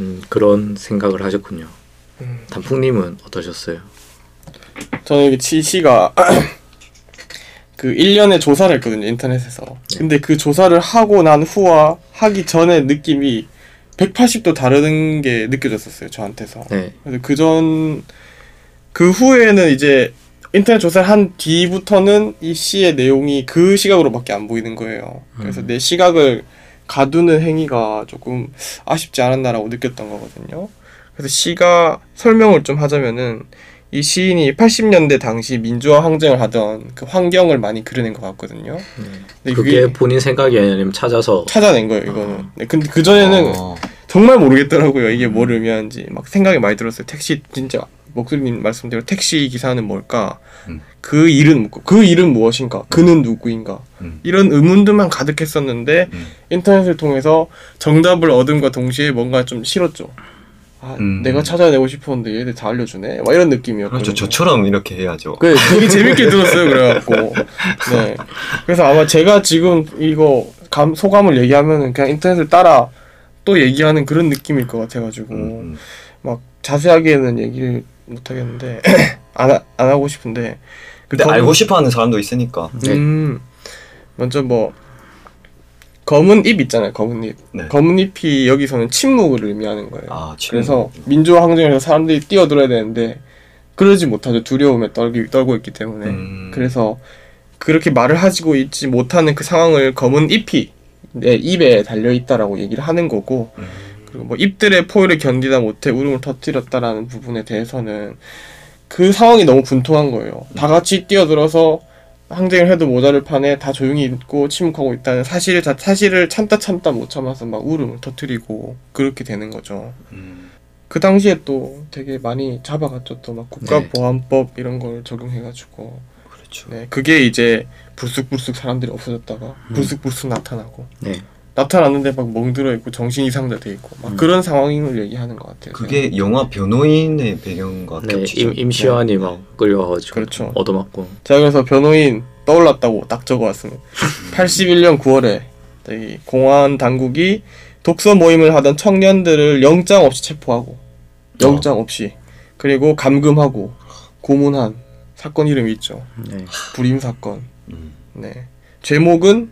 음, 그런 생각을 하셨군요. 음. 단풍님은 어떠셨어요? 저는 지시가 그 1년에 조사를 했거든요 인터넷에서 근데 그 조사를 하고 난 후와 하기 전의 느낌이 180도 다른 게 느껴졌었어요 저한테서 네. 그래서 그 전 그 후에는 이제 인터넷 조사를 한 뒤부터는 이 시의 내용이 그 시각으로밖에 안 보이는 거예요. 그래서 음. 내 시각을 가두는 행위가 조금 아쉽지 않았나라고 느꼈던 거거든요. 그래서 시가 설명을 좀 하자면은 이 시인이 80년대 당시 민주화 항쟁을 하던 그 환경을 많이 그려낸 것 같거든요. 근데 그게 본인 생각이 아니면 찾아서 찾아낸 거예요, 이거는. 네, 근데 그 전에는 어. 정말 모르겠더라고요. 이게 뭘 의미하는지 막 생각이 많이 들었어요. 택시 진짜 목소리님 말씀대로 택시 기사는 뭘까? 음. 그 일은 묻고 그 일은 무엇인가? 그는 누구인가? 음. 이런 의문들만 가득했었는데 음. 인터넷을 통해서 정답을 얻음과 동시에 뭔가 좀 싫었죠. 아, 음. 내가 찾아내고 싶었는데 얘들 다 알려주네. 막 이런 느낌이었거든요. 그렇죠. 저처럼 이렇게 해야죠. 그 되게 재밌게 들었어요. 그래갖고 네. 그래서 아마 제가 지금 이거 감 소감을 얘기하면은 그냥 인터넷을 따라 또 얘기하는 그런 느낌일 것 같아가지고 음, 막 자세하게는 얘기를 못 하겠는데 안, 하- 안 하고 싶은데 그 근데 검은- 알고 싶어하는 사람도 있으니까. 네. 음 먼저 뭐 검은 잎 있잖아요. 검은 잎. 네. 검은 잎이 여기서는 침묵을 의미하는 거예요. 아, 침묵. 그래서 민주화 항쟁에서 사람들이 뛰어들어야 되는데 그러지 못하죠. 두려움에 떨기, 떨고 있기 때문에. 음. 그래서 그렇게 말을 하지고 있지 못하는 그 상황을 검은 잎이 내 입에 달려 있다라고 얘기를 하는 거고 음. 그리고 뭐 잎들의 포효를 견디다 못해 울음을 터뜨렸다라는 부분에 대해서는 그 상황이 너무 분통한 거예요. 다 같이 뛰어들어서 항쟁을 해도 모자를 판에 다 조용히 있고 침묵하고 있다는 사실을 자, 사실을 참다 참다 못 참아서 막 울음을 터뜨리고 그렇게 되는 거죠. 음. 그 당시에 또 되게 많이 잡아갔죠. 또 막 국가보안법 이런 걸 적용해가지고 그렇죠. 네, 그게 이제 불쑥불쑥 사람들이 없어졌다가 불쑥불쑥 나타나고 네. 나타났는데 막 멍들어 있고 정신 이상자 돼 있고 막 음. 그런 상황을 얘기하는 것 같아요. 그게 영화 변호인의 배경과 네, 겹치죠. 임, 임시완이 막 끌려와가지고 그렇죠. 얻어맞고 제가 그래서 변호인 떠올랐다고 딱 적어왔습니다. 81년 9월에 저기 공안 당국이 독서 모임을 하던 청년들을 영장 없이 체포하고 영장 없이 그리고 감금하고 고문한 사건 이름이 있죠. 네. 불임 사건. 음. 네. 제목은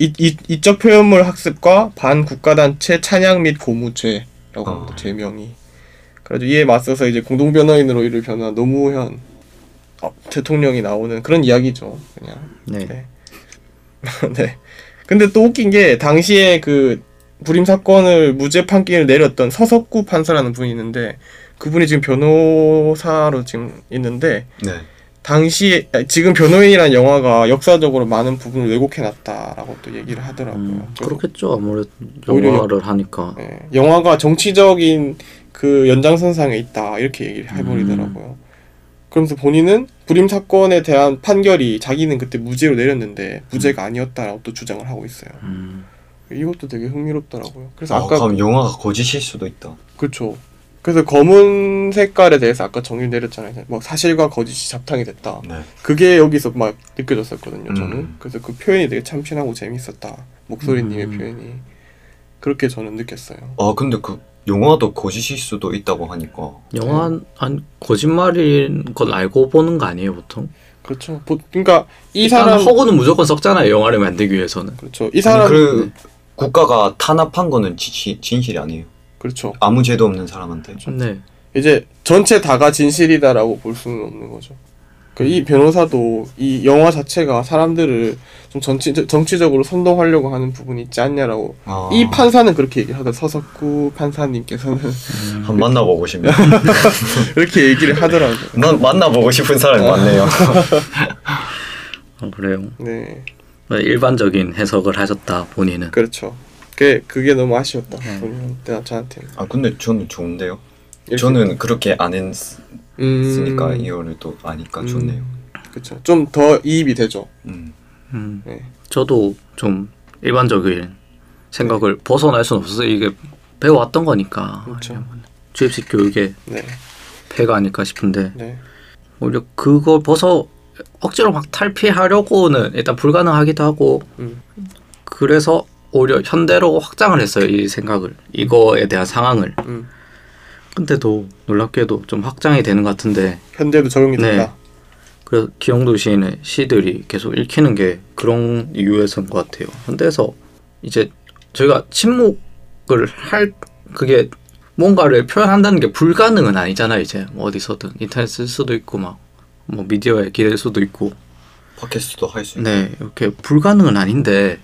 이, 이, 이적 표현물 학습과 반국가단체 찬양 및 고무죄라고 어. 합니다. 제명이. 그래서 이에 맞서서 이제 공동 변호인으로 이를 변호한 노무현 어, 대통령이 나오는 그런 이야기죠. 그냥. 네. 네. 네. 근데 또 웃긴 게 당시에 그 불임 사건을 무죄 판결을 내렸던 서석구 판사라는 분이 있는데 그분이 지금 변호사로 지금 있는데 네. 당시 아, 지금 변호인이라는 영화가 역사적으로 많은 부분을 왜곡해놨다라고 또 얘기를 하더라고요. 음, 그렇겠죠. 아무래도 영화를 하니까. 예, 영화가 정치적인 그 연장선상에 있다 이렇게 얘기를 해버리더라고요. 그러면서 본인은 불임 사건에 대한 판결이 자기는 그때 무죄로 내렸는데 무죄가 아니었다라고 또 주장을 하고 있어요. 음, 이것도 되게 흥미롭더라고요. 그래서 아, 아까 그럼 영화가 거짓일 수도 있다. 그렇죠. 그래서 검은 색깔에 대해서 아까 정의 내렸잖아요. 뭐 사실과 거짓이 잡탕이 됐다. 네. 그게 여기서 막 느껴졌었거든요. 저는 음. 그래서 그 표현이 되게 참신하고 재밌었다. 목소리님의 음. 표현이 그렇게 저는 느꼈어요. 아, 근데 그 영화도 거짓일 수도 있다고 하니까. 영화 한 거짓말인 건 알고 보는 거 아니에요 보통? 그렇죠. 보, 그러니까 이 사람 허구는 무조건 썩잖아요 영화를 만들기 위해서는. 그렇죠. 이 사람 아니, 그 국가가 탄압한 거는 지, 진실이 아니에요. 그렇죠. 아무 죄도 없는 사람한테. 네. 이제 전체 다가 진실이다라고 볼 수는 없는 거죠. 그이 변호사도 이 영화 자체가 사람들을 좀 정치, 정치적으로 선동하려고 하는 부분이 있지 않냐라고 아, 이 판사는 그렇게 얘기를 하더 서석구 판사님께서는 한 만나보고 싶네요. 이렇게 얘기를 하더라고요. 난 만나보고 싶은 사람이 많네요. 어, 그래요. 네, 일반적인 해석을 하셨다 본인은. 그렇죠. 그게 그게 너무 아쉬웠다. 네. 본인한테 저한테. 아, 근데 저는 좋은데요. 저는 그렇게 안 했으니까 이거를 또 아니까 좋네요. 그렇죠. 좀 더 이입이 되죠. 음. 음, 네. 저도 좀 일반적인 생각을 벗어날 수는 없어서 이게 배워왔던 거니까 그렇죠. 주입식 교육의 네, 폐가 아닐까 싶은데 네, 오히려 그걸 벗어 억지로 막 탈피하려고는 일단 불가능하기도 하고 음, 그래서 오히려 현대로 확장을 했어요 이 생각을 이거에 대한 상황을. 음. 근데도 놀랍게도 좀 확장이 되는 것 같은데 현재도 적용이 네. 된다. 그래서 기영도 시인의 시들이 계속 읽히는 게 그런 이유에서인 것 같아요. 현대에서 이제 저희가 침묵을 할 그게 뭔가를 표현한다는 게 불가능은 아니잖아요. 이제 뭐 어디서든 인터넷 쓸 수도 있고 막 뭐 미디어에 기댈 수도 있고 팟캐스트도 할 수 있고 네 이렇게 불가능은 아닌데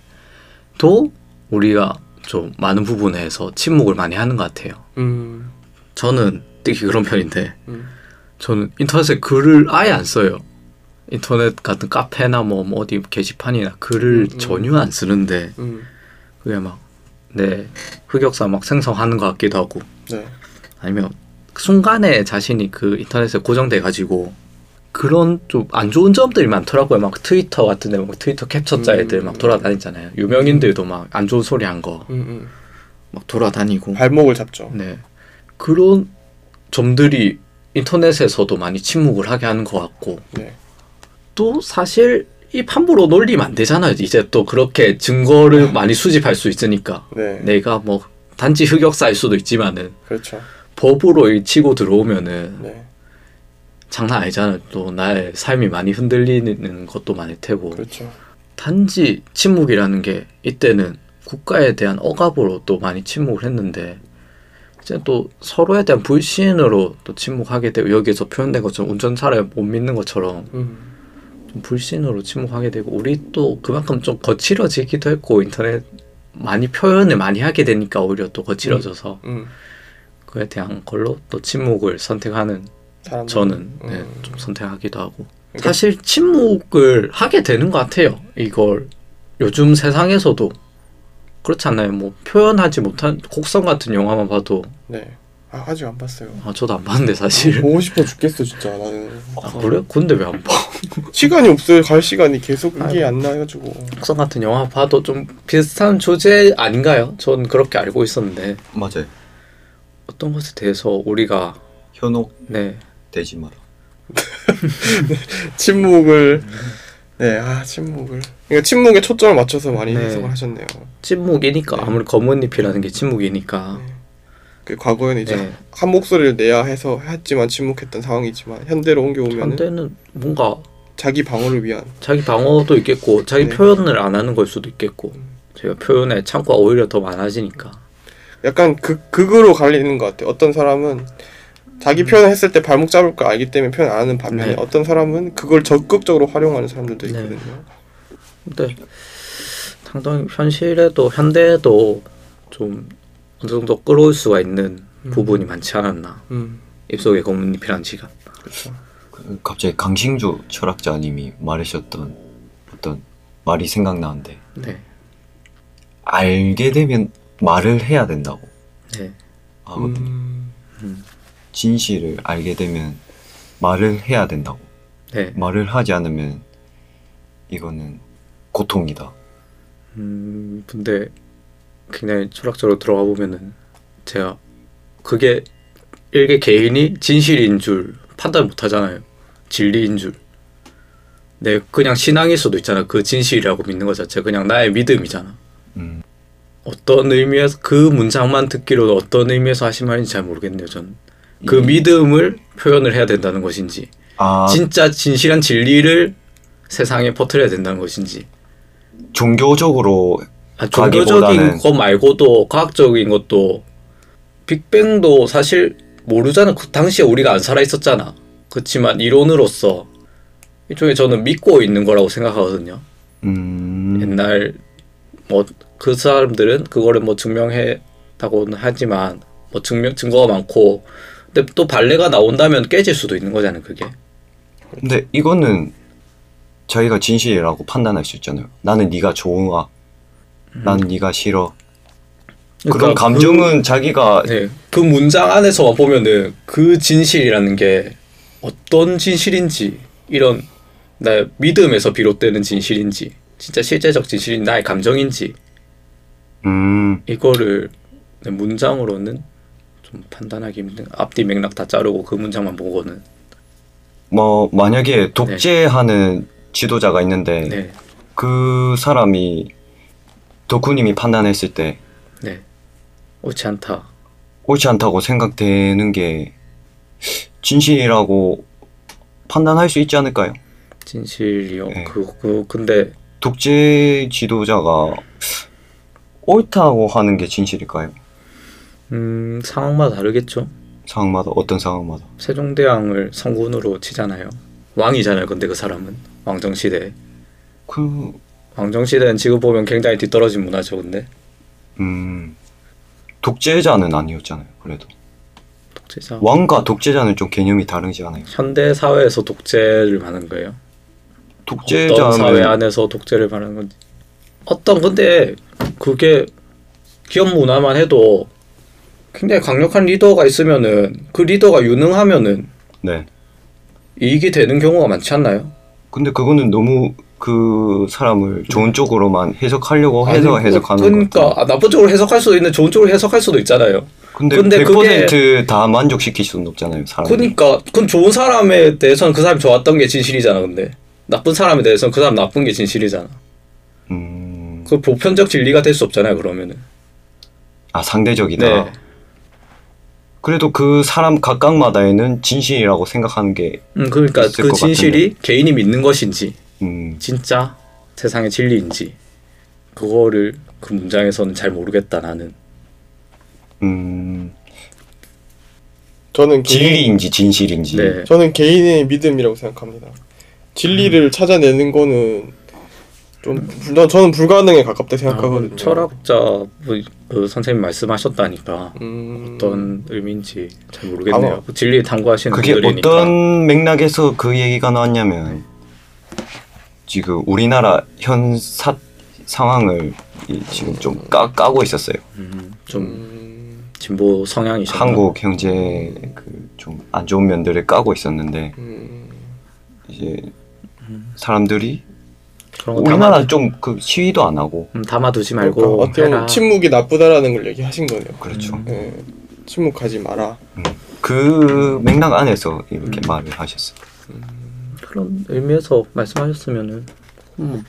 또 우리가 좀 많은 부분에서 침묵을 많이 하는 것 같아요. 음. 저는 특히 그런 편인데 음. 저는 인터넷에 글을 아예 안 써요. 인터넷 같은 카페나 뭐, 뭐 어디 게시판이나 글을 음, 음. 전혀 안 쓰는데 음. 그게 막내 흑역사 막 생성하는 것 같기도 하고 네. 아니면 순간에 자신이 그 인터넷에 고정돼 가지고 그런 좀 안 좋은 점들이 많더라고요. 막 트위터 같은 데 막 트위터 캡처자 음. 애들 막 돌아다니잖아요. 유명인들도 막 안 좋은 소리 한 거막 음, 음. 돌아다니고 발목을 잡죠. 네. 그런 점들이 인터넷에서도 많이 침묵을 하게 하는 것 같고 네. 또 사실 이 함부로 놀리면 안 되잖아요. 이제 또 그렇게 증거를 많이 수집할 수 있으니까 네. 내가 뭐 단지 흑역사일 수도 있지만은 그렇죠. 법으로 이 치고 들어오면은 네. 장난 아니잖아요. 또 나의 삶이 많이 흔들리는 것도 많을 테고 그렇죠. 단지 침묵이라는 게 이때는 국가에 대한 억압으로 또 많이 침묵을 했는데 이제 또 서로에 대한 불신으로 또 침묵하게 되고 여기에서 표현된 것처럼 운전사를 못 믿는 것처럼 음. 좀 불신으로 침묵하게 되고 우리 또 그만큼 좀 거칠어지기도 했고 인터넷 많이 표현을 많이 하게 되니까 오히려 또 거칠어져서 음. 그에 대한 걸로 또 침묵을 선택하는 사람들. 저는 네, 음. 좀 선택하기도 하고 그러니까- 사실 침묵을 하게 되는 것 같아요. 이걸 요즘 세상에서도 그렇지 않나요? 뭐 표현하지 못한 곡성 같은 영화만 봐도 네. 아, 아직 안 봤어요. 아, 저도 안 봤는데 사실 보고 싶어 죽겠어 진짜 나는. 아, 그래? 근데 왜 안 봐? 시간이 없어요. 갈 시간이 계속 이게 아이고. 안 나가지고. 곡성 같은 영화 봐도 좀 비슷한 조제 아닌가요? 전 그렇게 알고 있었는데 맞아요. 어떤 것에 대해서 우리가 현혹 되지 네 마라. 침묵을. 네. 아 침묵을. 그러니까 침묵에 초점을 맞춰서 많이 네. 해석을 하셨네요. 침묵이니까 네. 아무리 검은잎이라는 게 침묵이니까 그 과거에는 이제 네. 한 목소리를 내야 해서 했지만 침묵했던 상황이지만 현대로 옮겨오면 현대는 뭔가 자기 방어를 위한 자기 방어도 있겠고 자기 네. 표현을 안 하는 걸 수도 있겠고 제가 표현의 창구가 오히려 더 많아지니까 약간 극 극으로 갈리는 것 같아요. 어떤 사람은 자기 표현을 했을 때 발목 잡을 걸 알기 때문에 표현 안 하는 반면에 네. 어떤 사람은 그걸 적극적으로 활용하는 사람들도 네. 있거든요. 근데 상당히 현실에도 현대에도 좀 어느 정도 끌어올 수가 있는 음. 부분이 많지 않았나 음, 입속에 검은잎이란 지가 그렇죠. 그- 갑자기 강신주 철학자님이 말하셨던 어떤 말이 생각나는데 네, 알게 되면 말을 해야 된다고 네, 하거든요. 음, 진실을 알게 되면 말을 해야 된다고. 네. 말을 하지 않으면 이거는 고통이다. 음, 근데 그냥 철학적으로 들어가 보면은 제가 그게 일개 개인이 진실인 줄 판단 못 하잖아요. 진리인 줄. 네, 그냥 신앙일 수도 있잖아. 그 진실이라고 믿는 것 자체 그냥 나의 믿음이잖아. 음, 어떤 의미에서 그 문장만 듣기로는 어떤 의미에서 하신 말인지 잘 모르겠네요. 저는 그 이- 믿음을 표현을 해야 된다는 것인지, 아 진짜 진실한 진리를 세상에 퍼뜨려야 된다는 것인지, 종교적으로 아, 종교적인 가기보다는- 것 말고도 과학적인 것도 빅뱅도 사실 모르잖아. 그 당시에 우리가 안 살아 있었잖아. 그렇지만 이론으로서 일종의 저는 믿고 있는 거라고 생각하거든요. 음, 옛날 뭐 그 사람들은 그거를 뭐 증명했다고는 하지만 뭐 증명 증거가 많고 근데 또 발레가 나온다면 깨질 수도 있는 거잖아요. 그게. 근데 이거는 자기가 진실이라고 판단할 수 있잖아요. 나는 네가 좋아. 나는 네가 싫어. 그런 그러니까 감정은 자기가 그, 네, 그 문장 안에서만 보면은 그 진실이라는 게 어떤 진실인지 이런 나 믿음에서 비롯되는 진실인지 진짜 실제적 진실인 나의 감정인지 음, 이거를 네, 문장으로는 좀 판단하기 힘든 앞뒤 맥락 다 자르고 그 문장만 보고는 뭐 만약에 독재하는 지도자가 있는데 네 그 사람이 덕후님이 판단했을 때 네. 옳지 않다. 옳지 않다고 생각되는 게 진실이라고 판단할 수 있지 않을까요? 진실이요. 네. 그, 그 근데 독재 지도자가 옳다고 하는 게 진실일까요? 음, 상황마다 다르겠죠. 상황마다 어떤 상황마다 세종대왕을 성군으로 치잖아요. 왕이잖아요. 근데 그 사람은 왕정 시대. 그 왕정 시대는 지금 보면 굉장히 뒤떨어진 문화죠. 근데 음, 독재자는 아니었잖아요. 그래도 독재자. 왕과 독재자는 좀 개념이 다르지 않아요? 현대 사회에서 독재를 말하는 거예요. 어떤 사회 안에서 독재를 말하는 건지. 어떤 근데 그게 기업 문화만 해도 굉장히 강력한 리더가 있으면은 그 리더가 유능하면은 네. 이익이 되는 경우가 많지 않나요? 근데 그거는 너무 그 사람을 좋은 쪽으로만 해석하려고 해서 아니, 해석하는 그러니까 것 같아요. 아, 나쁜 쪽으로 해석할 수도 있는데 좋은 쪽으로 해석할 수도 있잖아요. 근데, 근데 100%다 만족시킬 수는 없잖아요. 사람. 그러니까 그건 좋은 사람에 대해서는 그 사람이 좋았던 게 진실이잖아. 근데 나쁜 사람에 대해서는 그 사람 나쁜 게 진실이잖아. 음, 그 보편적 진리가 될 수 없잖아요. 그러면은. 아 상대적이다. 네. 그래도 그 사람 각각마다에는 진실이라고 생각하는 게 음, 그러니까 있을 그 것 진실이 개인이 믿는 것인지 음, 진짜 세상의 진리인지 그거를 그 문장에서는 잘 모르겠다 나는. 음, 저는 개인, 진리인지 진실인지. 네. 저는 개인의 믿음이라고 생각합니다. 진리를 찾아내는 거는 좀 불- 저는 불가능에 가깝다 생각하거든요. 아, 철학자 뭐, 그 선생님 말씀하셨다니까 음, 어떤 의미인지 잘 모르겠네요. 그 진리 탐구하시는 그게 분들이니까. 어떤 맥락에서 그 얘기가 나왔냐면 지금 우리나라 현 사, 상황을 이- 지금 좀 까, 까고 있었어요. 음, 좀 음, 진보 성향이셨나? 한국 경제 그 좀 안 좋은 면들을 까고 있었는데 음, 이제 사람들이 그런 거 우리나라 담아, 좀그 시위도 안 하고 음, 담아두지 그러니까 말고 어떻게 보면 해라. 침묵이 나쁘다라는 걸 얘기하신 거네요. 그렇죠. 음. 예, 침묵하지 마라. 그 맥락 안에서 이렇게 음. 말을 하셨어요. 그런 의미에서 말씀하셨으면은 음,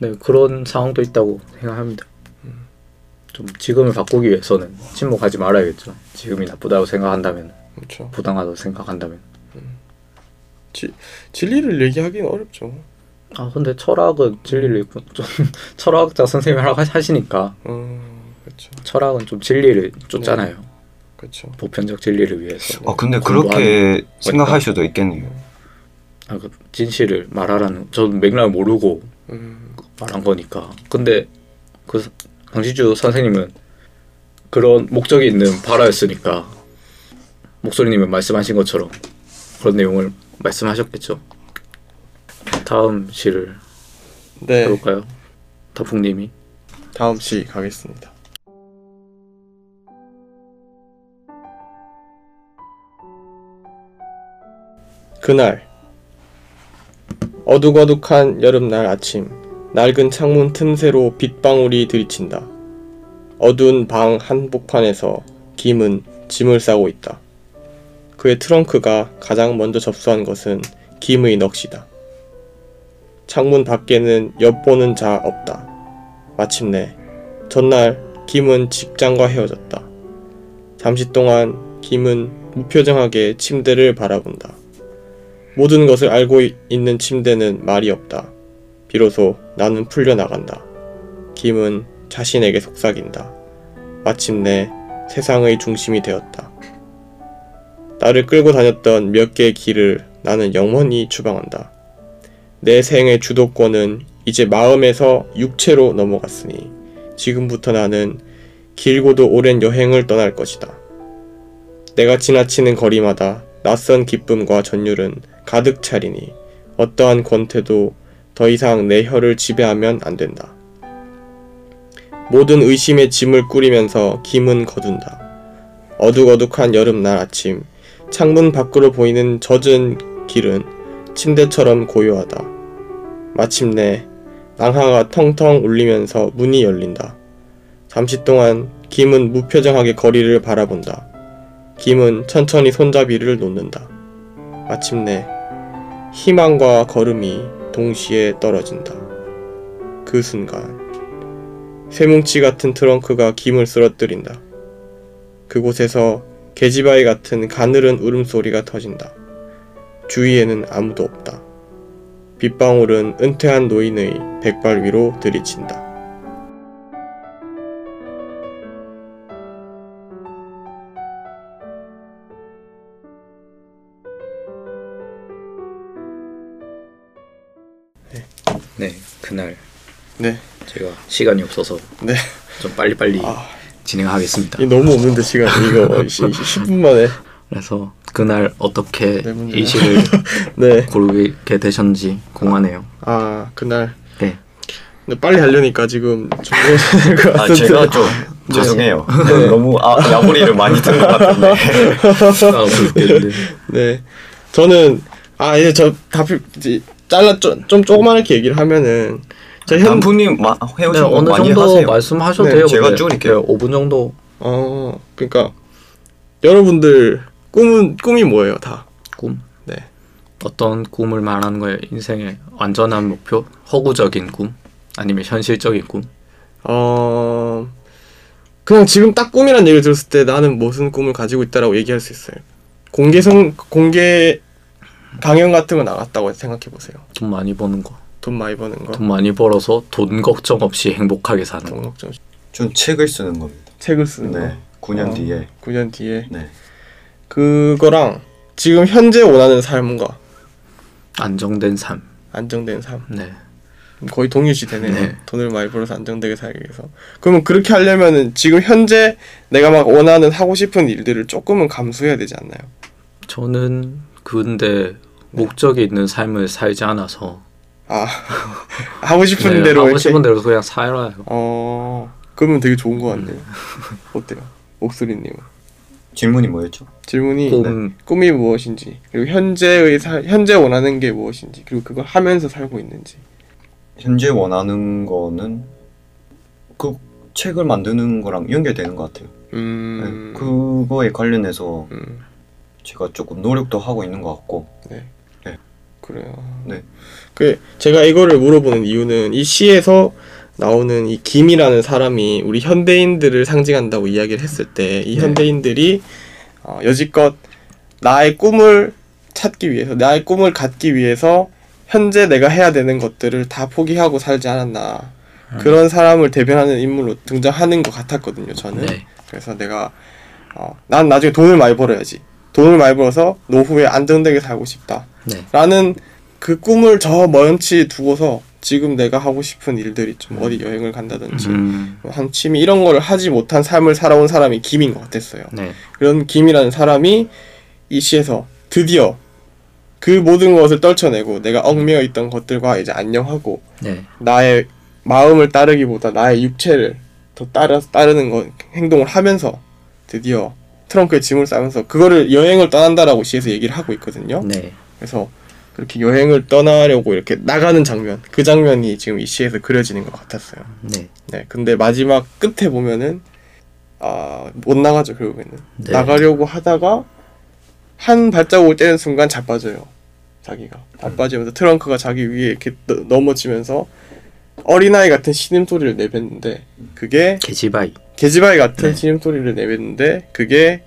네 그런 상황도 있다고 생각합니다. 좀 지금을 바꾸기 위해서는 침묵하지 말아야겠죠. 지금이 나쁘다고 생각한다면 그렇죠. 부당하다고 생각한다면. 진리를 얘기하기는 어렵죠. 아 근데 철학은 진리를 좀 철학자 선생님이 하라고 하시니까 음, 그렇죠. 철학은 좀 진리를 쫓잖아요. 그렇죠. 보편적 진리를 위해서. 아 근데 그렇게 생각할 수도 있겠네요. 아, 그 진실을 말하라는 저는 맥락을 모르고 음, 말한 거니까. 근데 그 강시주 선생님은 그런 목적이 있는 발화였으니까 목소리님은 말씀하신 것처럼 그런 내용을 말씀하셨겠죠. 다음 시를 네. 해볼까요? 다풍님이 다음 시 가겠습니다. 그날 어둑어둑한 여름날 아침 낡은 창문 틈새로 빗방울이 들이친다. 어두운 방 한복판에서 김은 짐을 싸고 있다. 그의 트렁크가 가장 먼저 접수한 것은 김의 넋이다. 창문 밖에는 엿보는 자 없다. 마침내 전날 김은 직장과 헤어졌다. 잠시 동안 김은 무표정하게 침대를 바라본다. 모든 것을 알고 이- 있는 침대는 말이 없다. 비로소 나는 풀려나간다. 김은 자신에게 속삭인다. 마침내 세상의 중심이 되었다. 나를 끌고 다녔던 몇 개의 길을 나는 영원히 추방한다. 내 생의 주도권은 이제 마음에서 육체로 넘어갔으니 지금부터 나는 길고도 오랜 여행을 떠날 것이다. 내가 지나치는 거리마다 낯선 기쁨과 전율은 가득 차리니 어떠한 권태도 더 이상 내 혀를 지배하면 안 된다. 모든 의심의 짐을 꾸리면서 김은 거둔다. 어둑어둑한 여름날 아침, 창문 밖으로 보이는 젖은 길은 침대처럼 고요하다. 마침내 낭하가 텅텅 울리면서 문이 열린다. 잠시 동안 김은 무표정하게 거리를 바라본다. 김은 천천히 손잡이를 놓는다. 마침내 희망과 걸음이 동시에 떨어진다. 그 순간 쇠뭉치 같은 트렁크가 김을 쓰러뜨린다. 그곳에서 계지바위 같은 가늘은 울음소리가 터진다. 주위에는 아무도 없다. 빗방울은 은퇴한 노인의 백발 위로 들이친다. 네, 그날 네, 제가 시간이 없어서 네. 좀 빨리빨리 아, 진행하겠습니다. 이 너무 없는데 시간 이거 10분 만에. 그래서 그날 어떻게 네 문제야. 이 시를 네. 고르게 되셨는지 궁금하네요. 아 그날. 네. 근데 빨리 하려니까 지금 준비해야 아. 제가 좀 죄송해요. 너무 아, 야구리를 많이 든 것 같은데. 아. 네. 저는 아 이제 저다 잘라 좀, 좀 조그맣게 얘기를 하면은 저 현, 단풍님 마, 네, 해오신 거 어느 많이 정도 하세요. 말씀하셔도 네, 돼요. 제가. 줄일게요. 네, 5분 정도 어 그러니까 여러분들 꿈은 꿈이 뭐예요 다? 꿈. 네. 어떤 꿈을 말하는 거예요? 인생의 완전한 목표? 허구적인 꿈? 아니면 현실적인 꿈? 어 그냥 지금 딱 꿈이란 얘기를 들었을 때 나는 무슨 꿈을 가지고 있다라고 얘기할 수 있어요. 공개성 공개 강연 같은 거 나갔다고 생각해 보세요. 돈 많이 버는 거. 돈 많이 버는 거. 돈 많이 벌어서 돈 걱정 없이 행복하게 사는 거. 동목점 좀 책을 쓰는 겁니다. 책을 쓰는 네. 9년 어. 뒤에. 거. 9년 뒤에 네. 그거랑 지금 현재 원하는 삶과 안정된 삶. 안정된 삶 네. 거의 동일시 되네요. 네. 돈을 많이 벌어서 안정되게 살기 위해서. 그러면 그렇게 하려면은 지금 현재 내가 막 원하는 하고 싶은 일들을 조금은 감수해야 되지 않나요? 저는 근데 목적이 있는 삶을 살지 않아서 아 하고 싶은 네, 대로 하고 싶은 대로 그냥 살아요. 어 그러면 되게 좋은 것 같네요. 음. 어때요, 목소리님은? 질문이 뭐였죠? 질문이 꿈 꿈이 무엇인지 그리고 현재의 살 현재 원하는 게 무엇인지 그리고 그걸 하면서 살고 있는지. 현재 원하는 거는 그 책을 만드는 거랑 연결되는 것 같아요. 음. 네. 그거에 관련해서 음. 제가 조금 노력도 하고 있는 것 같고 네. 네. 그래요. 네. 그 제가 이거를 물어보는 이유는 이 시에서 나오는 이 김이라는 사람이 우리 현대인들을 상징한다고 이야기를 했을 때이 네. 현대인들이 어, 여지껏 나의 꿈을 찾기 위해서 나의 꿈을 갖기 위해서 현재 내가 해야 되는 것들을 다 포기하고 살지 않았나 음. 그런 사람을 대변하는 인물로 등장하는 것 같았거든요 저는 네. 그래서 내가 어, 난 나중에 돈을 많이 벌어야지 돈을 많이 벌어서 노후에 안정되게 살고 싶다 네. 라는 그 꿈을 저 먼치 두고서 지금 내가 하고 싶은 일들이 좀 어디 여행을 간다든지 음. 한 취미 이런 거를 하지 못한 삶을 살아온 사람이 김인 것 같았어요. 네. 그런 김이라는 사람이 이 시에서 드디어 그 모든 것을 떨쳐내고 내가 얽매여 있던 것들과 이제 안녕하고 네. 나의 마음을 따르기보다 나의 육체를 더 따르, 따르는 거, 행동을 하면서 드디어 트렁크에 짐을 싸면서 그거를 여행을 떠난다라고 시에서 얘기를 하고 있거든요. 네. 그래서 그렇게 여행을 떠나려고 이렇게 나가는 장면 그 장면이 지금 이 시에서 그려지는 것 같았어요. 네. 네, 근데 마지막 끝에 보면은 아 못 나가죠 결국에는 네. 나가려고 하다가 한 발자국을 떼는 순간 자빠져요 자기가 자빠지면서 트렁크가 자기 위에 이렇게 너- 넘어지면서 어린아이 같은 신음소리를 내뱉는데 그게 계지바이. 계지바이 같은 네. 신음소리를 내뱉는데 그게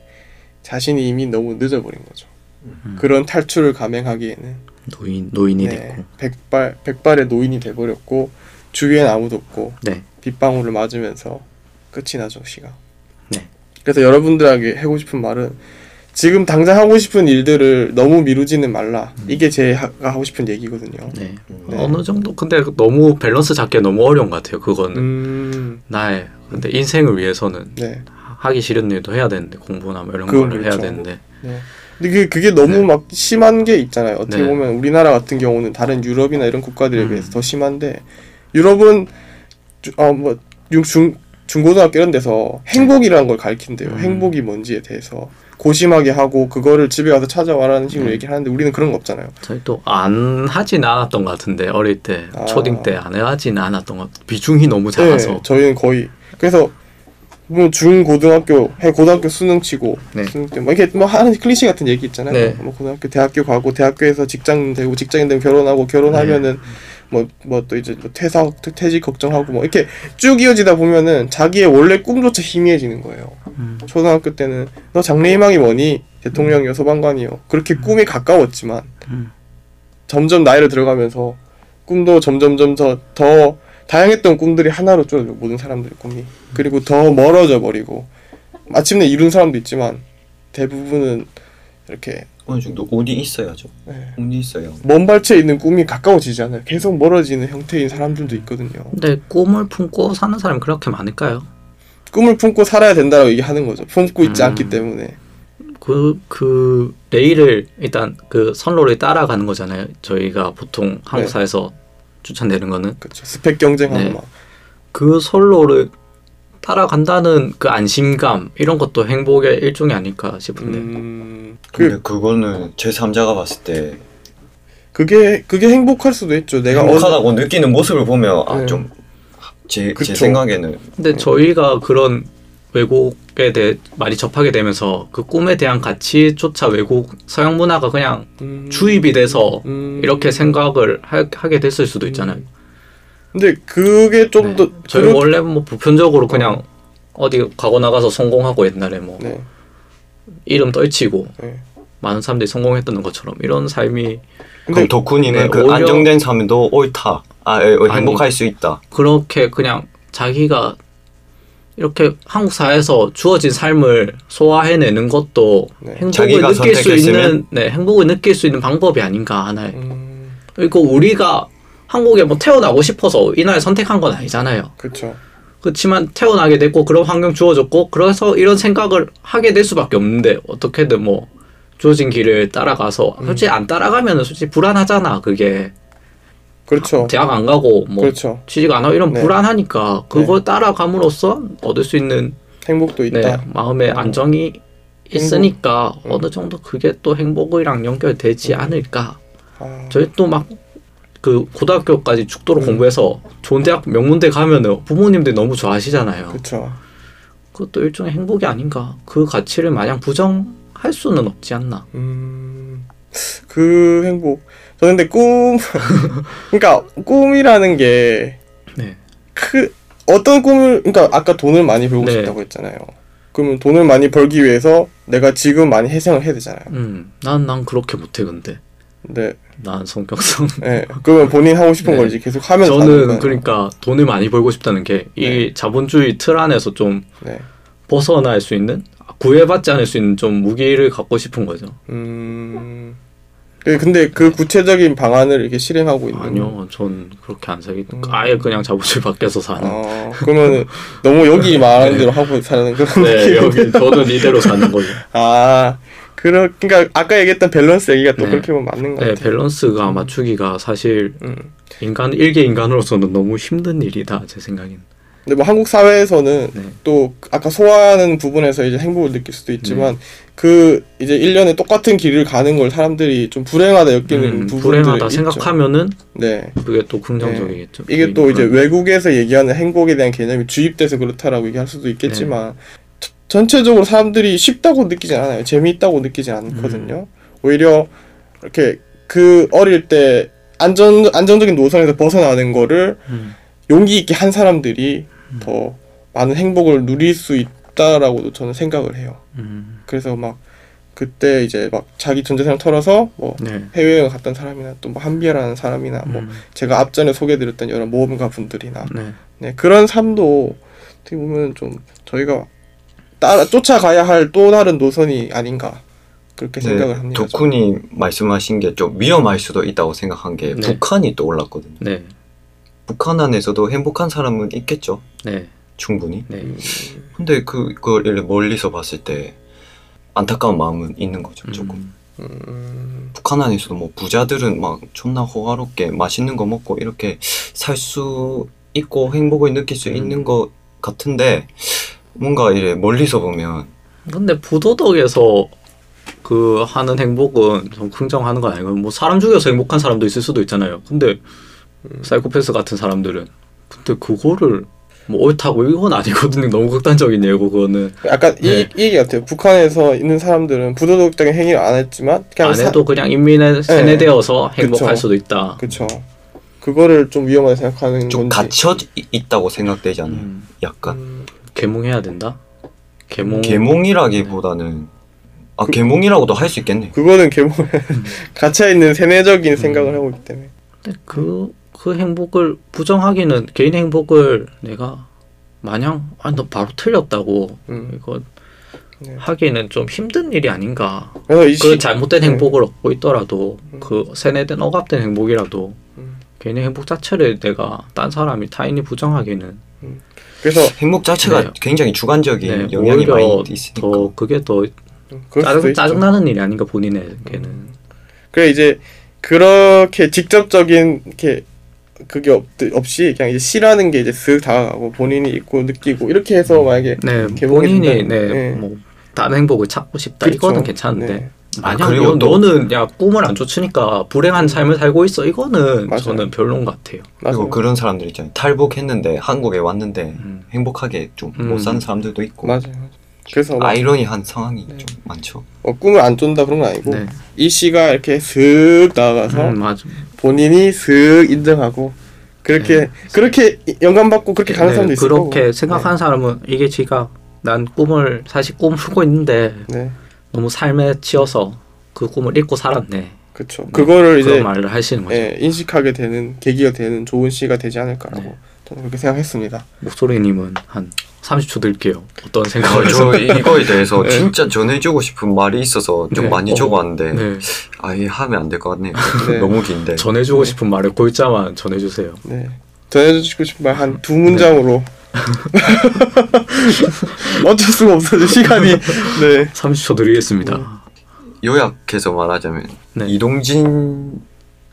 자신이 이미 너무 늦어버린 거죠 음. 그런 탈출을 감행하기에는 노인 노인이 네, 됐고. 백발 백발의 노인이 돼버렸고 주위엔 아무도 없고 네. 빗방울을 맞으면서 끝이 나죠 시가. 네. 그래서 여러분들에게 하고 싶은 말은 지금 당장 하고 싶은 일들을 너무 미루지는 말라. 이게 제가 하고 싶은 얘기거든요. 네. 네. 어느 정도 근데 너무 밸런스 잡기 너무 어려운 것 같아요. 그거는 음, 나의 근데 인생을 위해서는 네. 하기 싫은 일도 해야 되는데 공부나 뭐 이런 그건 거를 해야 그렇죠. 되는데 네. 근데 그, 그게 너무 네. 막 심한 게 있잖아요. 어떻게 네. 보면 우리나라 같은 경우는 다른 유럽이나 이런 국가들에 음. 비해서 더 심한데 유럽은 어뭐 중 중고등학교 이런 데서 행복이라는 걸 가르친대요. 음. 행복이 뭔지에 대해서 고심하게 하고 그거를 집에 가서 찾아와라는 식으로 음. 얘기를 하는데 우리는 그런 거 없잖아요. 저희 또 안 하진 않았던 것 같은데 어릴 때 아. 초딩 때 안 하진 않았던 것 비중이 너무 작아서 네, 저희는 거의 그래서 뭐 중고등학교 해 고등학교 수능 치고 네. 수능 때뭐 이렇게 뭐 하는 클리셰 같은 얘기 있잖아요. 네. 뭐 고등학교 대학교 가고 대학교에서 직장 되고 직장인 되면 결혼하고 결혼하면은 뭐 뭐 또 이제 뭐 퇴사 퇴직 걱정하고 뭐 이렇게 쭉 이어지다 보면은 자기의 원래 꿈조차 희미해지는 거예요. 음. 초등학교 때는 너 장래희망이 뭐니? 대통령이요 소방관이요. 그렇게 꿈이 가까웠지만 음. 점점 나이를 들어가면서 꿈도 점점점 더, 더 다양했던 꿈들이 하나로 줄어들고 모든 사람들의 꿈이 그리고 더 멀어져 버리고 마침내 이룬 사람도 있지만 대부분은 이렇게 어느 정도 운이 있어야죠. 네. 운이 있어요. 먼 발치에 있는 꿈이 가까워지지 않아요. 계속 멀어지는 형태인 사람들도 있거든요. 근데 꿈을 품고 사는 사람이 그렇게 많을까요? 꿈을 품고 살아야 된다고 얘기하는 거죠. 품고 있지 음. 않기 때문에. 그, 그, 레일을 일단 그 선로를 따라가는 거잖아요. 저희가 보통 한국사에서 추천되는 거는. 그렇죠. 스펙 경쟁하고 네. 막. 그 선로를 따라간다는 그 안심감, 이런 것도 행복의 일종이 아닐까 싶은데. 음, 근데 그 그, 거는 제 3자가 봤을 때 그게 그게 행복할 수도 있죠. 내가 행복하다고 느끼는 모습을 보면 네. 아좀제제 그쵸. 생각에는 근데 저희가 그런 왜곡에 대해 많이 접하게 되면서 그 꿈에 대한 가치조차 왜곡, 서양 문화가 그냥 음, 주입이 돼서 음. 이렇게 생각을 하, 게 됐을 수도 있잖아요. 근데 그게 좀 네. 더 저희 그렇- 원래 뭐 보편적으로 그냥 어디 가고 나가서 성공하고 옛날에 뭐 네. 이름 떨치고 네. 많은 사람들이 성공했던 것처럼 이런 삶이 그럼 덕후님은 네, 그 오히려- 안정된 삶도 옳다. 아 예, 어, 행복할 수 있다. 그렇게 그냥 자기가 이렇게 한국 사회에서 주어진 삶을 소화해내는 것도 네. 행복을 느낄 수 선택했으면? 있는 네 행복을 느낄 수 있는 방법이 아닌가 하나요. 음, 그리고 우리가 한국에 뭐 태어나고 싶어서 이 나라를 선택한 건 아니잖아요. 그렇죠. 그렇지만 태어나게 됐고 그런 환경 주어졌고 그래서 이런 생각을 하게 될 수밖에 없는데 어떻게든 뭐 주어진 길을 따라가서 음. 솔직히 안 따라가면은 솔직히 불안하잖아 그게 그렇죠. 대학 안 가고 뭐 그렇죠. 취직 안 하고 이런 네. 불안하니까 그걸 따라감으로써 얻을 수 있는 행복도 있다. 네, 마음의 음. 안정이 있으니까 음. 어느 정도 그게 또 행복이랑 연결되지 음. 않을까 아, 저희 또 막 그 고등학교까지 죽도록 음. 공부해서 좋은 대학 명문대 가면은 부모님들 너무 좋아하시잖아요. 그렇죠. 그것도 일종의 행복이 아닌가. 그 가치를 마냥 부정할 수는 없지 않나. 음, 그 행복. 저는 근데 꿈, 그러니까 꿈이라는 게 네. 그 어떤 꿈을 그러니까 아까 돈을 많이 벌고 네. 싶다고 했잖아요. 그러면 돈을 많이 벌기 위해서 내가 지금 많이 희생을 해야 되잖아요. 음, 난, 난 그렇게 못해, 근데. 근데 난 성격상. 예, 그러면 본인 하고 싶은 네. 걸 이제 계속 사는 저는. 그러니까 돈을 많이 벌고 싶다는 게이 네. 자본주의 틀 안에서 좀 네. 벗어날 수 있는 구애받지 않을 수 있는 좀 무기를 갖고 싶은 거죠. 음. 그- 근데 그 구체적인 방안을 이렇게 실행하고 있는. 아니요, 전 그렇게 안 살기. 음. 아예 그냥 자본주의 밖에서 사는. 어, 그러면 너무 여기 말하는 대로 하고 사는 그런 네, 느낌. 여기 저는 이대로 사는 거죠. 아, 그러, 그러니까 아까 얘기했던 밸런스 얘기가 또 네. 그렇게 보면 맞는 것 네, 같아요. 밸런스가 맞추기가 사실 음. 인간 일개 인간으로서는 너무 힘든 일이다 제 생각엔. 근데 뭐 한국 사회에서는 네. 또 아까 소화하는 부분에서 이제 행복을 느낄 수도 있지만 네. 그 이제 일련의 똑같은 길을 가는 걸 사람들이 좀 불행하다 여기는 음, 부분들이 불행하다 있죠. 생각하면은 네. 그게 또 긍정적이겠죠. 이게 또 이제 외국에서 얘기하는 행복에 대한 개념이 주입돼서 그렇다라고 얘기할 수도 있겠지만 네. 저- 전체적으로 사람들이 쉽다고 느끼지 않아요. 재미있다고 느끼지 않거든요. 음. 오히려 이렇게 그 어릴 때 안전 안정적인 노선에서 벗어나는 거를 음, 용기 있게 한 사람들이 음. 더 많은 행복을 누릴 수 있다라고도 저는 생각을 해요. 음, 그래서 막 그때 이제 막 자기 전 재산을 털어서 뭐 네. 해외여행 갔던 사람이나 또 뭐 한비라는 사람이나 뭐 음, 제가 앞전에 소개드렸던 여러 모험가 분들이나 네. 네, 그런 삶도 어떻게 보면 좀 저희가 따라 쫓아가야 할 또 다른 노선이 아닌가 그렇게 생각을 합니다. 저는. 덕훈이 말씀하신 게 좀 위험할 수도 있다고 생각한 게 네. 북한이 떠올랐거든요. 네. 북한 안에서도 행복한 사람은 있겠죠. 네. 충분히. 네. 음, 근데 그, 그걸 멀리서 봤을 때 안타까운 마음은 있는 거죠. 조금. 음, 음, 북한 안에서도 뭐 부자들은 막 존나 호화롭게 맛있는 거 먹고 이렇게 살 수 있고 행복을 느낄 수 음. 있는 것 같은데 뭔가 이래 멀리서 보면 근데 부도덕에서 그 하는 행복은 좀 긍정하는 건 아니고 뭐 사람 죽여서 행복한 사람도 있을 수도 있잖아요. 근데 음. 사이코패스 같은 사람들은 근데 그거를 뭐 옳다고 이건 아니거든요. 너무 극단적인 예고 그거는 약간 네. 이, 이 얘기 같아요. 북한에서 있는 사람들은 부도덕적인 행위를 안 했지만 그냥 안 해도 그냥 인민에 세뇌되어서 행복할 그쵸. 수도 있다. 그쵸. 그거를 좀 위험하게 생각하는 좀 건지. 갇혀 이- 있다고 생각되지 않아요? 음, 약간 음, 개몽해야 된다. 개몽. 개몽이라기보다는 아 개몽이라고도 할 수 있겠네. 그거는 개몽 갇혀 있는 세뇌적인 생각을 하고 있기 때문에. 근데 그, 그 행복을 부정하기는 개인 행복을 내가 마냥 아 너 바로 틀렸다고 음. 이거 네. 하기는 좀 힘든 일이 아닌가. 그 시, 잘못된 네. 행복을 얻고 있더라도 음. 그 세뇌된 억압된 행복이라도 음. 개인의 행복 자체를 내가 딴 사람이 타인이 부정하기는 그래서 행복 자체가 네. 굉장히 주관적인 네, 영향이 오히려 많이 있으니까. 더 그게 더 음, 짜증. 짜증나는 일이 아닌가 본인에게는 그래 이제 그렇게 직접적인 이렇게 그게 없, 없이 그냥 이제 싫어하는 게 이제 쓱 다가가고 본인이 있고 느끼고 이렇게 해서 만약에 네 본인이 네, 네. 뭐 다른 행복을 찾고 싶다 그렇죠. 이거는 괜찮은데 네. 만약 그리고 너, 또- 너는 야 꿈을 안 쫓으니까 불행한 삶을 살고 있어 이거는 맞아요. 저는 별론 것 같아요. 그리고 맞아요. 그런 사람들 있잖아요. 탈북했는데 한국에 왔는데 음. 행복하게 좀못 음. 사는 사람들도 있고 맞아요. 그래서 막 아이러니한 상황이 네. 좀 많죠. 어, 꿈을 안 쫀다 그런 건 아니고 네, 이 씨가 이렇게 슥 나가서 음, 맞아. 본인이 슥 인정하고 그렇게 네. 그렇게 영감 받고 그렇게 가는 네, 사람도 있을 거고 그렇게 생각하는 사람은 이게 지가 난 꿈을 사실 꿈을 꾸고 있는데 네, 네. 너무 삶에 치여서 그 꿈을 잊고 살았네. 그렇죠 그거를 이제 말을 하시는 거죠. 예, 인식하게 되는 계기가 되는 좋은 시가 되지 않을까라고 네. 저는 그렇게 생각했습니다 목소리님은 한 30초 드릴게요. 어떤 아, 생각을 저 이거에 대해서 네. 진짜 전해주고 싶은 말이 있어서 좀 네. 많이 어, 적어왔는데 네. 아예 하면 안 될 것 같네요. 네. 너무 긴데. 전해주고 싶은 말을 골자만 전해주세요. 네 전해주고 싶은 말 한 두 문장으로 어쩔 수가 없어요 시간이 네 30초 드리겠습니다. 요약해서 말하자면 네. 이동진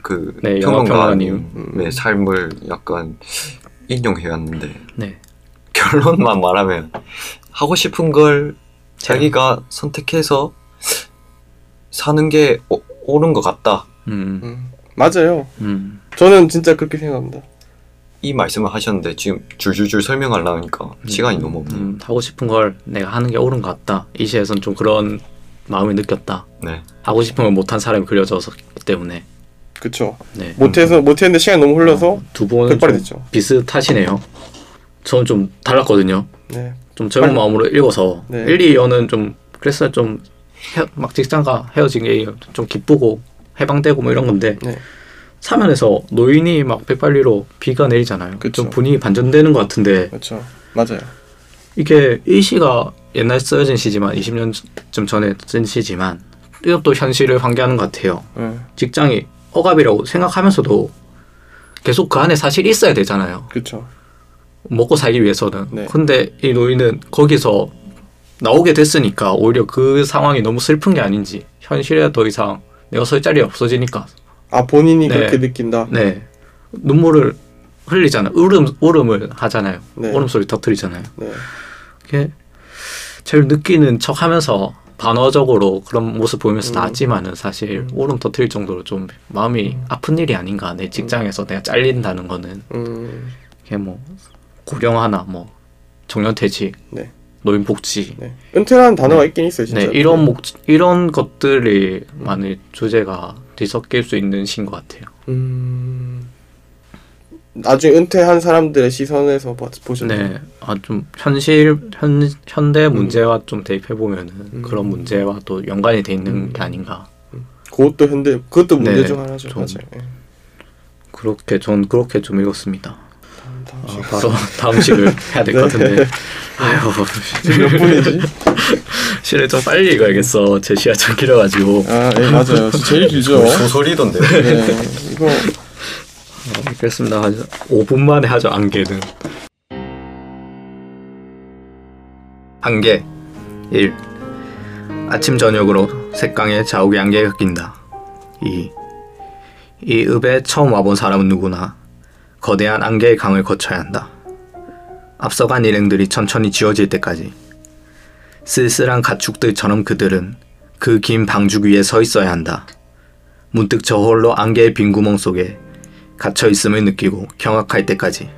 그 네. 평론가님의 삶을 약간 인용해왔는데 네. 결론만 말하면 하고 싶은 걸 자기가 선택해서 사는 게 오, 옳은 것 같다. 음. 음, 맞아요 음. 저는 진짜 그렇게 생각합니다 이 말씀을 하셨는데 지금 줄줄줄 설명하려니까 시간이 너무 없네요. 음, 하고 싶은 걸 내가 하는 게 옳은 것 같다. 이 시에선 좀 그런 마음을 느꼈다. 네. 하고 싶은 걸 못한 사람이 그려져서 때문에. 그쵸 네. 못해서 못했는데 시간이 너무 흘러서 두 분은 백발이 좀 됐죠 비슷하시네요. 저는 좀 달랐거든요. 네 좀 젊은 빨리- 마음으로 읽어서 네. 1, 2연은 좀 그랬어요. 좀막 직장과 헤어진 게 좀 기쁘고 해방되고 뭐 이런 건데 네. 3연에서 노인이 막 백발리로 비가 내리잖아요. 그쵸. 좀 분위기 반전되는 것 같은데 그렇죠 맞아요 이게 이 시가 옛날 쓰여진 시지만 20년쯤 전에 쓴 시지만 이것도 현실을 환기하는 것 같아요. 네. 직장이 억압이라고 생각하면서도 계속 그 안에 사실 있어야 되잖아요. 그렇죠 먹고 살기 위해서는. 네. 근데 이 노인은 거기서 나오게 됐으니까 오히려 그 상황이 너무 슬픈 게 아닌지 현실에 더 이상 내가 설 자리가 없어지니까 아 본인이 네. 그렇게 느낀다 네 눈물을 흘리잖아요. 울음 울음을 하잖아요. 네. 울음소리 터트리잖아요. 네 이게 제일 느끼는 척하면서 반어적으로 그런 모습 보이면서 음. 나왔지만은 사실 울음 터트릴 정도로 좀 마음이 아픈 일이 아닌가 내 직장에서 내가 잘린다는 거는 음, 이게 뭐 고령화나 뭐 정년퇴직, 네. 노인 복지, 네. 은퇴라는 단어가 있긴 있어요 진짜 네 이런 목 이런 것들이 많은 주제가 뒤섞일 수 있는 시인 것 같아요. 음, 나중에 은퇴한 사람들의 시선에서 봐- 보셨나요? 네, 아좀 현실 현 현대 문제와 좀 대입해 보면은 음. 그런 문제와 또 연관이 돼 있는 음. 게 아닌가. 그것도 현대 그것도 문제 네, 중 하나죠 좀. 맞아요 예. 그렇게 전 그렇게 좀 읽었습니다. 다음, 아, 시간. 바로 다음 식을 해야 될 것 같은데. 아유, 지금 몇 분이지? 시를 좀 빨리 읽어야겠어. 제 시가 좀 길어가지고. 아, 예, 맞아요. 제일 길죠. 소설이던데. 네, 이거 어, 읽겠습니다. 한 5분 만에 하죠. 안개는. 안개 1. 아침 저녁으로 색강에 자욱의 안개가 낀다. 2. 이 읍에 처음 와본 사람은 누구나 거대한 안개의 강을 거쳐야 한다. 앞서간 일행들이 천천히 지워질 때까지 쓸쓸한 가축들처럼 그들은 그 긴 방죽 위에 서 있어야 한다. 문득 저 홀로 안개의 빈 구멍 속에 갇혀 있음을 느끼고 경악할 때까지.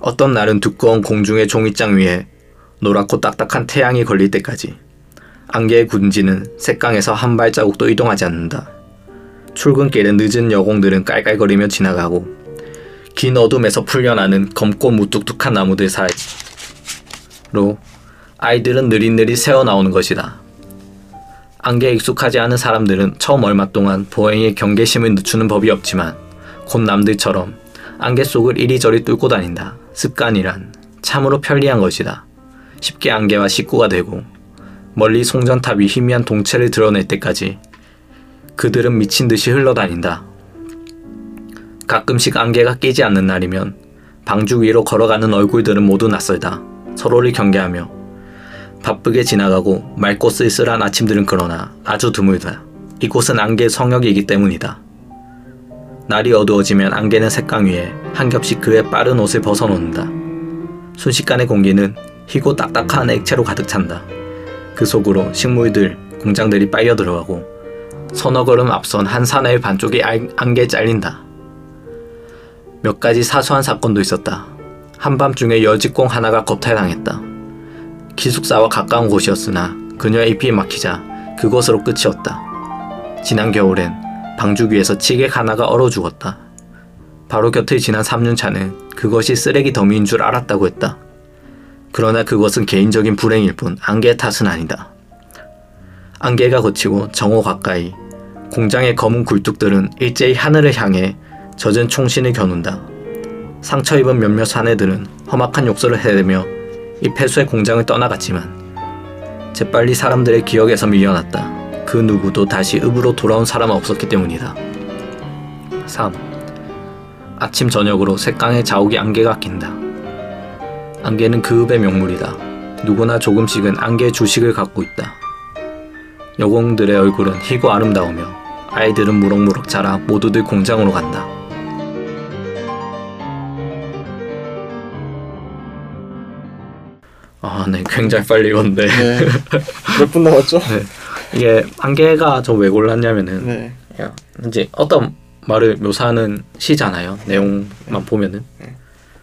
어떤 날은 두꺼운 공중의 종이장 위에 노랗고 딱딱한 태양이 걸릴 때까지 안개의 군지는 색강에서 한 발자국도 이동하지 않는다. 출근길에 늦은 여공들은 깔깔거리며 지나가고 긴 어둠에서 풀려나는 검고 무뚝뚝한 나무들 사이로 아이들은 느릿느릿 새어 나오는 것이다. 안개에 익숙하지 않은 사람들은 처음 얼마 동안 보행에 경계심을 늦추는 법이 없지만 곧 남들처럼 안개 속을 이리저리 뚫고 다닌다. 습관이란 참으로 편리한 것이다. 쉽게 안개와 식구가 되고 멀리 송전탑이 희미한 동체를 드러낼 때까지 그들은 미친 듯이 흘러다닌다. 가끔씩 안개가 끼지 않는 날이면 방죽 위로 걸어가는 얼굴들은 모두 낯설다. 서로를 경계하며 바쁘게 지나가고 맑고 쓸쓸한 아침들은 그러나 아주 드물다. 이곳은 안개 성역이기 때문이다. 날이 어두워지면 안개는 색강 위에 한 겹씩 그의 빠른 옷을 벗어놓는다. 순식간에 공기는 희고 딱딱한 액체로 가득 찬다. 그 속으로 식물들, 공장들이 빨려 들어가고 서너 걸음 앞선 한 사내의 반쪽이 알- 안개에 잘린다. 몇 가지 사소한 사건도 있었다. 한밤중에 여직공 하나가 겁탈당했다. 기숙사와 가까운 곳이었으나 그녀의 입이 막히자 그것으로 끝이었다. 지난 겨울엔 방죽 위에서 치객 하나가 얼어 죽었다. 바로 곁을 지난 3년 차는 그것이 쓰레기 더미인 줄 알았다고 했다. 그러나 그것은 개인적인 불행일 뿐 안개의 탓은 아니다. 안개가 거치고 정오 가까이 공장의 검은 굴뚝들은 일제히 하늘을 향해 젖은 총신을 겨눈다. 상처 입은 몇몇 사내들은 험악한 욕설을 해대며 이 폐수의 공장을 떠나갔지만 재빨리 사람들의 기억에서 밀려났다. 그 누구도 다시 읍으로 돌아온 사람은 없었기 때문이다. 3. 아침 저녁으로 색강의 자욱이 안개가 낀다. 안개는 그 읍의 명물이다. 누구나 조금씩은 안개의 주식을 갖고 있다. 여공들의 얼굴은 희고 아름다우며 아이들은 무럭무럭 자라 모두들 공장으로 간다. 아, 네, 굉장히 빨리 읽었는데 네. 몇 분 남았죠? 네. 이게 안개가 저 왜 골랐냐면은 네. 야, 이제 어떤 말을 묘사하는 시잖아요. 내용만 보면은. 네.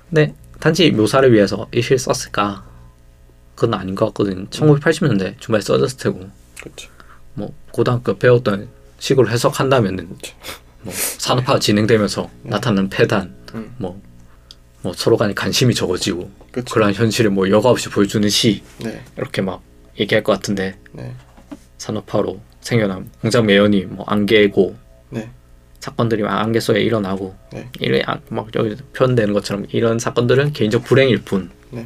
근데 단지 묘사를 위해서 이 시를 썼을까? 그건 아닌 것 같거든요. 1980년대 중반에 써졌을 테고 그렇죠. 뭐 고등학교 배웠던 식으로 해석한다면은 뭐 산업화가 진행되면서 나타나는 폐단, 음. 뭐, 뭐 서로 간에 관심이 적어지고 그렇죠. 그러한 현실을 뭐 여과 없이 보여주는 시 네. 이렇게 막 얘기할 것 같은데 네. 산업화로 생겨난 공장 매연이 뭐 안개고 네. 사건들이 막 안개 속에 일어나고 네. 이래 아- 막 여기 표현되는 것처럼 이런 사건들은 개인적 불행일 뿐 네.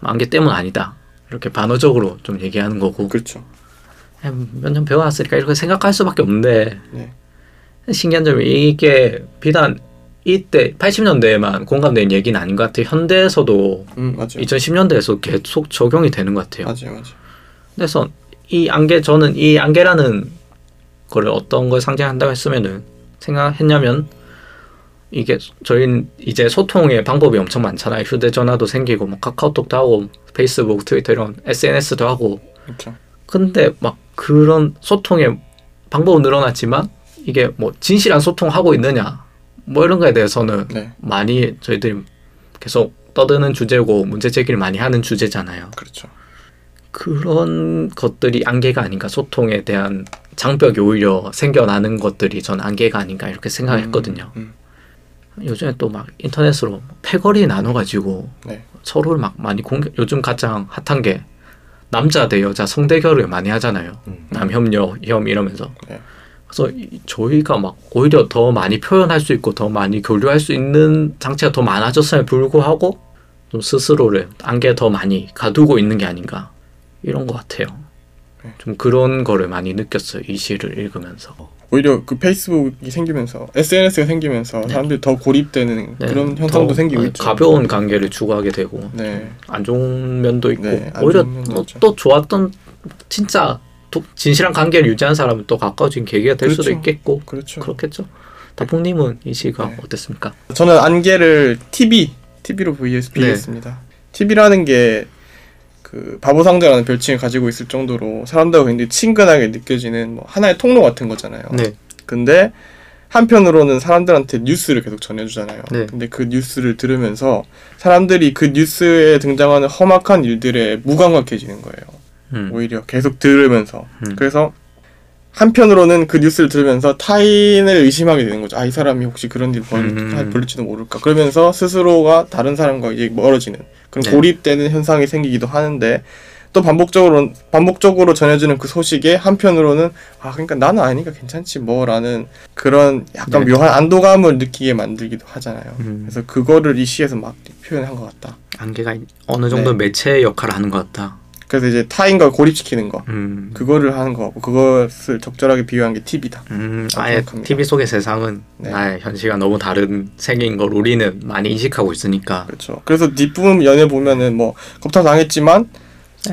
안개 때문 아니다 이렇게 반어적으로 좀 얘기하는 거고 그렇죠. 몇년 배워왔으니까 이렇게 생각할 수밖에 없는데 네. 신기한 점이 이게 비단 이때 80년대에만 공감된 얘기는 아닌 것 같아요 현대에서도 음, 맞아요. 2010년대에서 계속 적용이 되는 것 같아요 맞아요. 맞아요. 그래서 이 안개 저는 이 안개라는 거를 어떤 걸 상징한다고 했으면은 생각했냐면 이게 저희는 이제 소통의 방법이 엄청 많잖아요. 휴대전화도 생기고 뭐 카카오톡도 하고 페이스북, 트위터 이런 SNS도 하고 그렇죠. 근데 막 그런 소통의 방법은 늘어났지만 이게 뭐 진실한 소통하고 있느냐 뭐 이런 거에 대해서는 네. 많이 저희들이 계속 떠드는 주제고 문제 제기를 많이 하는 주제잖아요. 그렇죠. 그런 것들이 안개가 아닌가 소통에 대한 장벽이 오히려 생겨나는 것들이 전 안개가 아닌가 이렇게 생각했거든요. 음, 요즘에 또 막 인터넷으로 패거리 나눠가지고 네. 서로를 막 많이 공개. 요즘 가장 핫한 게 남자 대 여자 성대결을 많이 하잖아요. 음. 남혐 여 혐 이러면서. 네. 그래서 이- 저희가 막 오히려 더 많이 표현할 수 있고 더 많이 교류할 수 있는 장치가 더 많아졌음에 불구하고 좀 스스로를 안개 더 많이 가두고 있는 게 아닌가 이런 것 같아요. 네. 좀 그런 거를 많이 느꼈어요 이 시를 읽으면서. 오히려 그 페이스북이 생기면서 SNS가 생기면서 사람들이 더 고립되는 네, 그런 현상도 더, 생기고 어, 있죠. 가벼운 관계를 추구하게 되고 네. 안 좋은 면도 있고 네, 안 오히려 또, 있죠. 또 좋았던 진짜 도- 진실한 관계를 유지한 사람은 또 가까워진 계기가 될 수도 그렇죠. 있겠고 그렇죠. 그렇겠죠. 다풍님은 이 시가 네. 어땠습니까? 저는 안개를 TV, TV로 vs 비했습니다. TV라는 게 그 바보상자라는 별칭을 가지고 있을 정도로 사람들과 굉장히 친근하게 느껴지는 뭐 하나의 통로 같은 거잖아요. 네, 근데 한편으로는 사람들한테 뉴스를 계속 전해주잖아요. 네. 근데 그 뉴스를 들으면서 사람들이 그 뉴스에 등장하는 험악한 일들에 무감각해지는 거예요. 음, 오히려 계속 들으면서 음. 그래서 한편으로는 그 뉴스를 들으면서 타인을 의심하게 되는 거죠. 아, 이 사람이 혹시 그런 일 벌, 음. 벌릴지도 모를까. 그러면서 스스로가 다른 사람과 이제 멀어지는 그런 네. 고립되는 현상이 생기기도 하는데 또 반복적으로 반복적으로 전해지는 그 소식에 한편으로는 아 그러니까 나는 아니니까 괜찮지 뭐라는 그런 약간 네. 묘한 안도감을 느끼게 만들기도 하잖아요. 음. 그래서 그거를 이 시에서 막 표현한 것 같다. 안개가 어느 정도 네. 매체 역할을 하는 것 같다. 그래서 이제 타인과 고립시키는 거 음, 그거를 하는 거 같고 그것을 적절하게 비유한 게 TV다. 음, 아, 아예. TV 속의 세상은 네. 나의 현실과 너무 다른 세계인 걸 우리는 많이 인식하고 있으니까. 그렇죠. 그래서 뒷부분 연애 보면은 뭐 겁탈 당했지만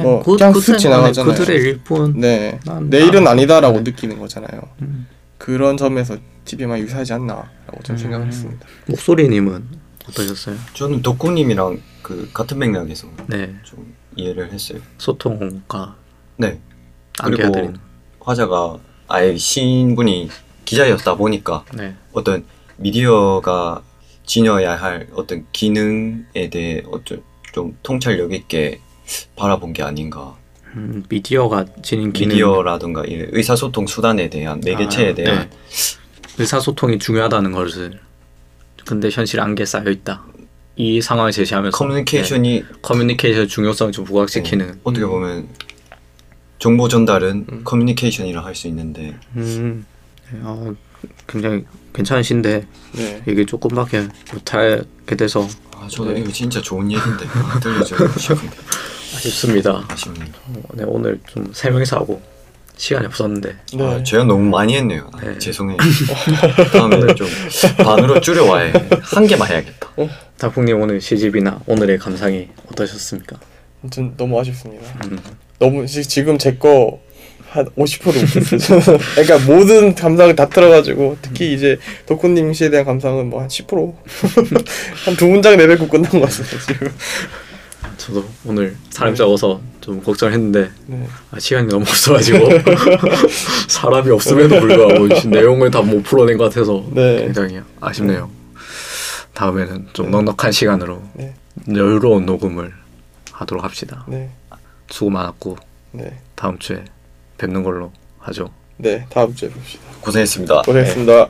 뭐 그냥 슥 지나가잖아요. 그들의 일뿐. 네 난- 내일은 난- 아니다라고 네. 느끼는 거잖아요. 음. 그런 점에서 TV만 유사하지 않나라고 저는 음. 생각을 했습니다. 목소리님은 어떠셨어요? 저는 덕구님이랑 그 같은 맥락에서 네, 좀 이해를 했어요. 소통과 네. 그리고. 화자가 아예 시인분이 기자였다 보니까 네, 어떤 미디어가 지녀야 할 어떤 기능에 대해 어떤 좀 통찰력 있게 바라본 게 아닌가. 음, 미디어가 지닌 기능. 미디어라든가 이 의사소통 수단에 대한 매개체에 아, 대한 네. 의사소통이 중요하다는 것을 근데 현실 안개 싸여 있다. 이 상황을 제시하면서 커뮤니케이션이 네, 커뮤니케이션 중요성을 좀 부각시키는. 어떻게 음. 보면 정보 전달은 음. 커뮤니케이션이라 할 수 있는데 음, 네, 어, 굉장히 괜찮으신데 네. 얘기 조금밖에 못하게 돼서 아 저도 네. 이거 진짜 좋은 얘기인데 들려주고 싶은데 아쉽습니다. 아쉽네요. 어, 네, 오늘 좀 세 명이서 하고 시간이 없었는데 네. 아, 제가 너무 많이 했네요. 아, 네. 죄송해요. 다음에 좀 반으로 줄여와야 해. 한 개만 해야겠다. 다풍님 오늘 시집이나 오늘의 감상이 어떠셨습니까? 아무튼 너무 아쉽습니다. 음, 너무 지, 지금 제 거 한 50%도 못했어요. 저는. 그러니까 모든 감상을 다 틀어가지고 특히 이제 덕후님 씨에 대한 감상은 뭐 한 10%. 한 두 문장 내뱉고 끝난 것 같습니다. 지금. 저도 오늘 사람 적어서 좀 걱정했는데 네. 아, 시간이 너무 없어가지고 사람이 없음에도 불구하고 이 내용을 다 못 풀어낸 것 같아서 네. 굉장히 아쉽네요. 다음에는 좀 넉넉한 시간으로 네. 여유로운 녹음을 하도록 합시다. 네. 수고 많았고 네. 다음 주에 뵙는 걸로 하죠. 네. 다음 주에 봅시다. 고생했습니다. 고생했습니다.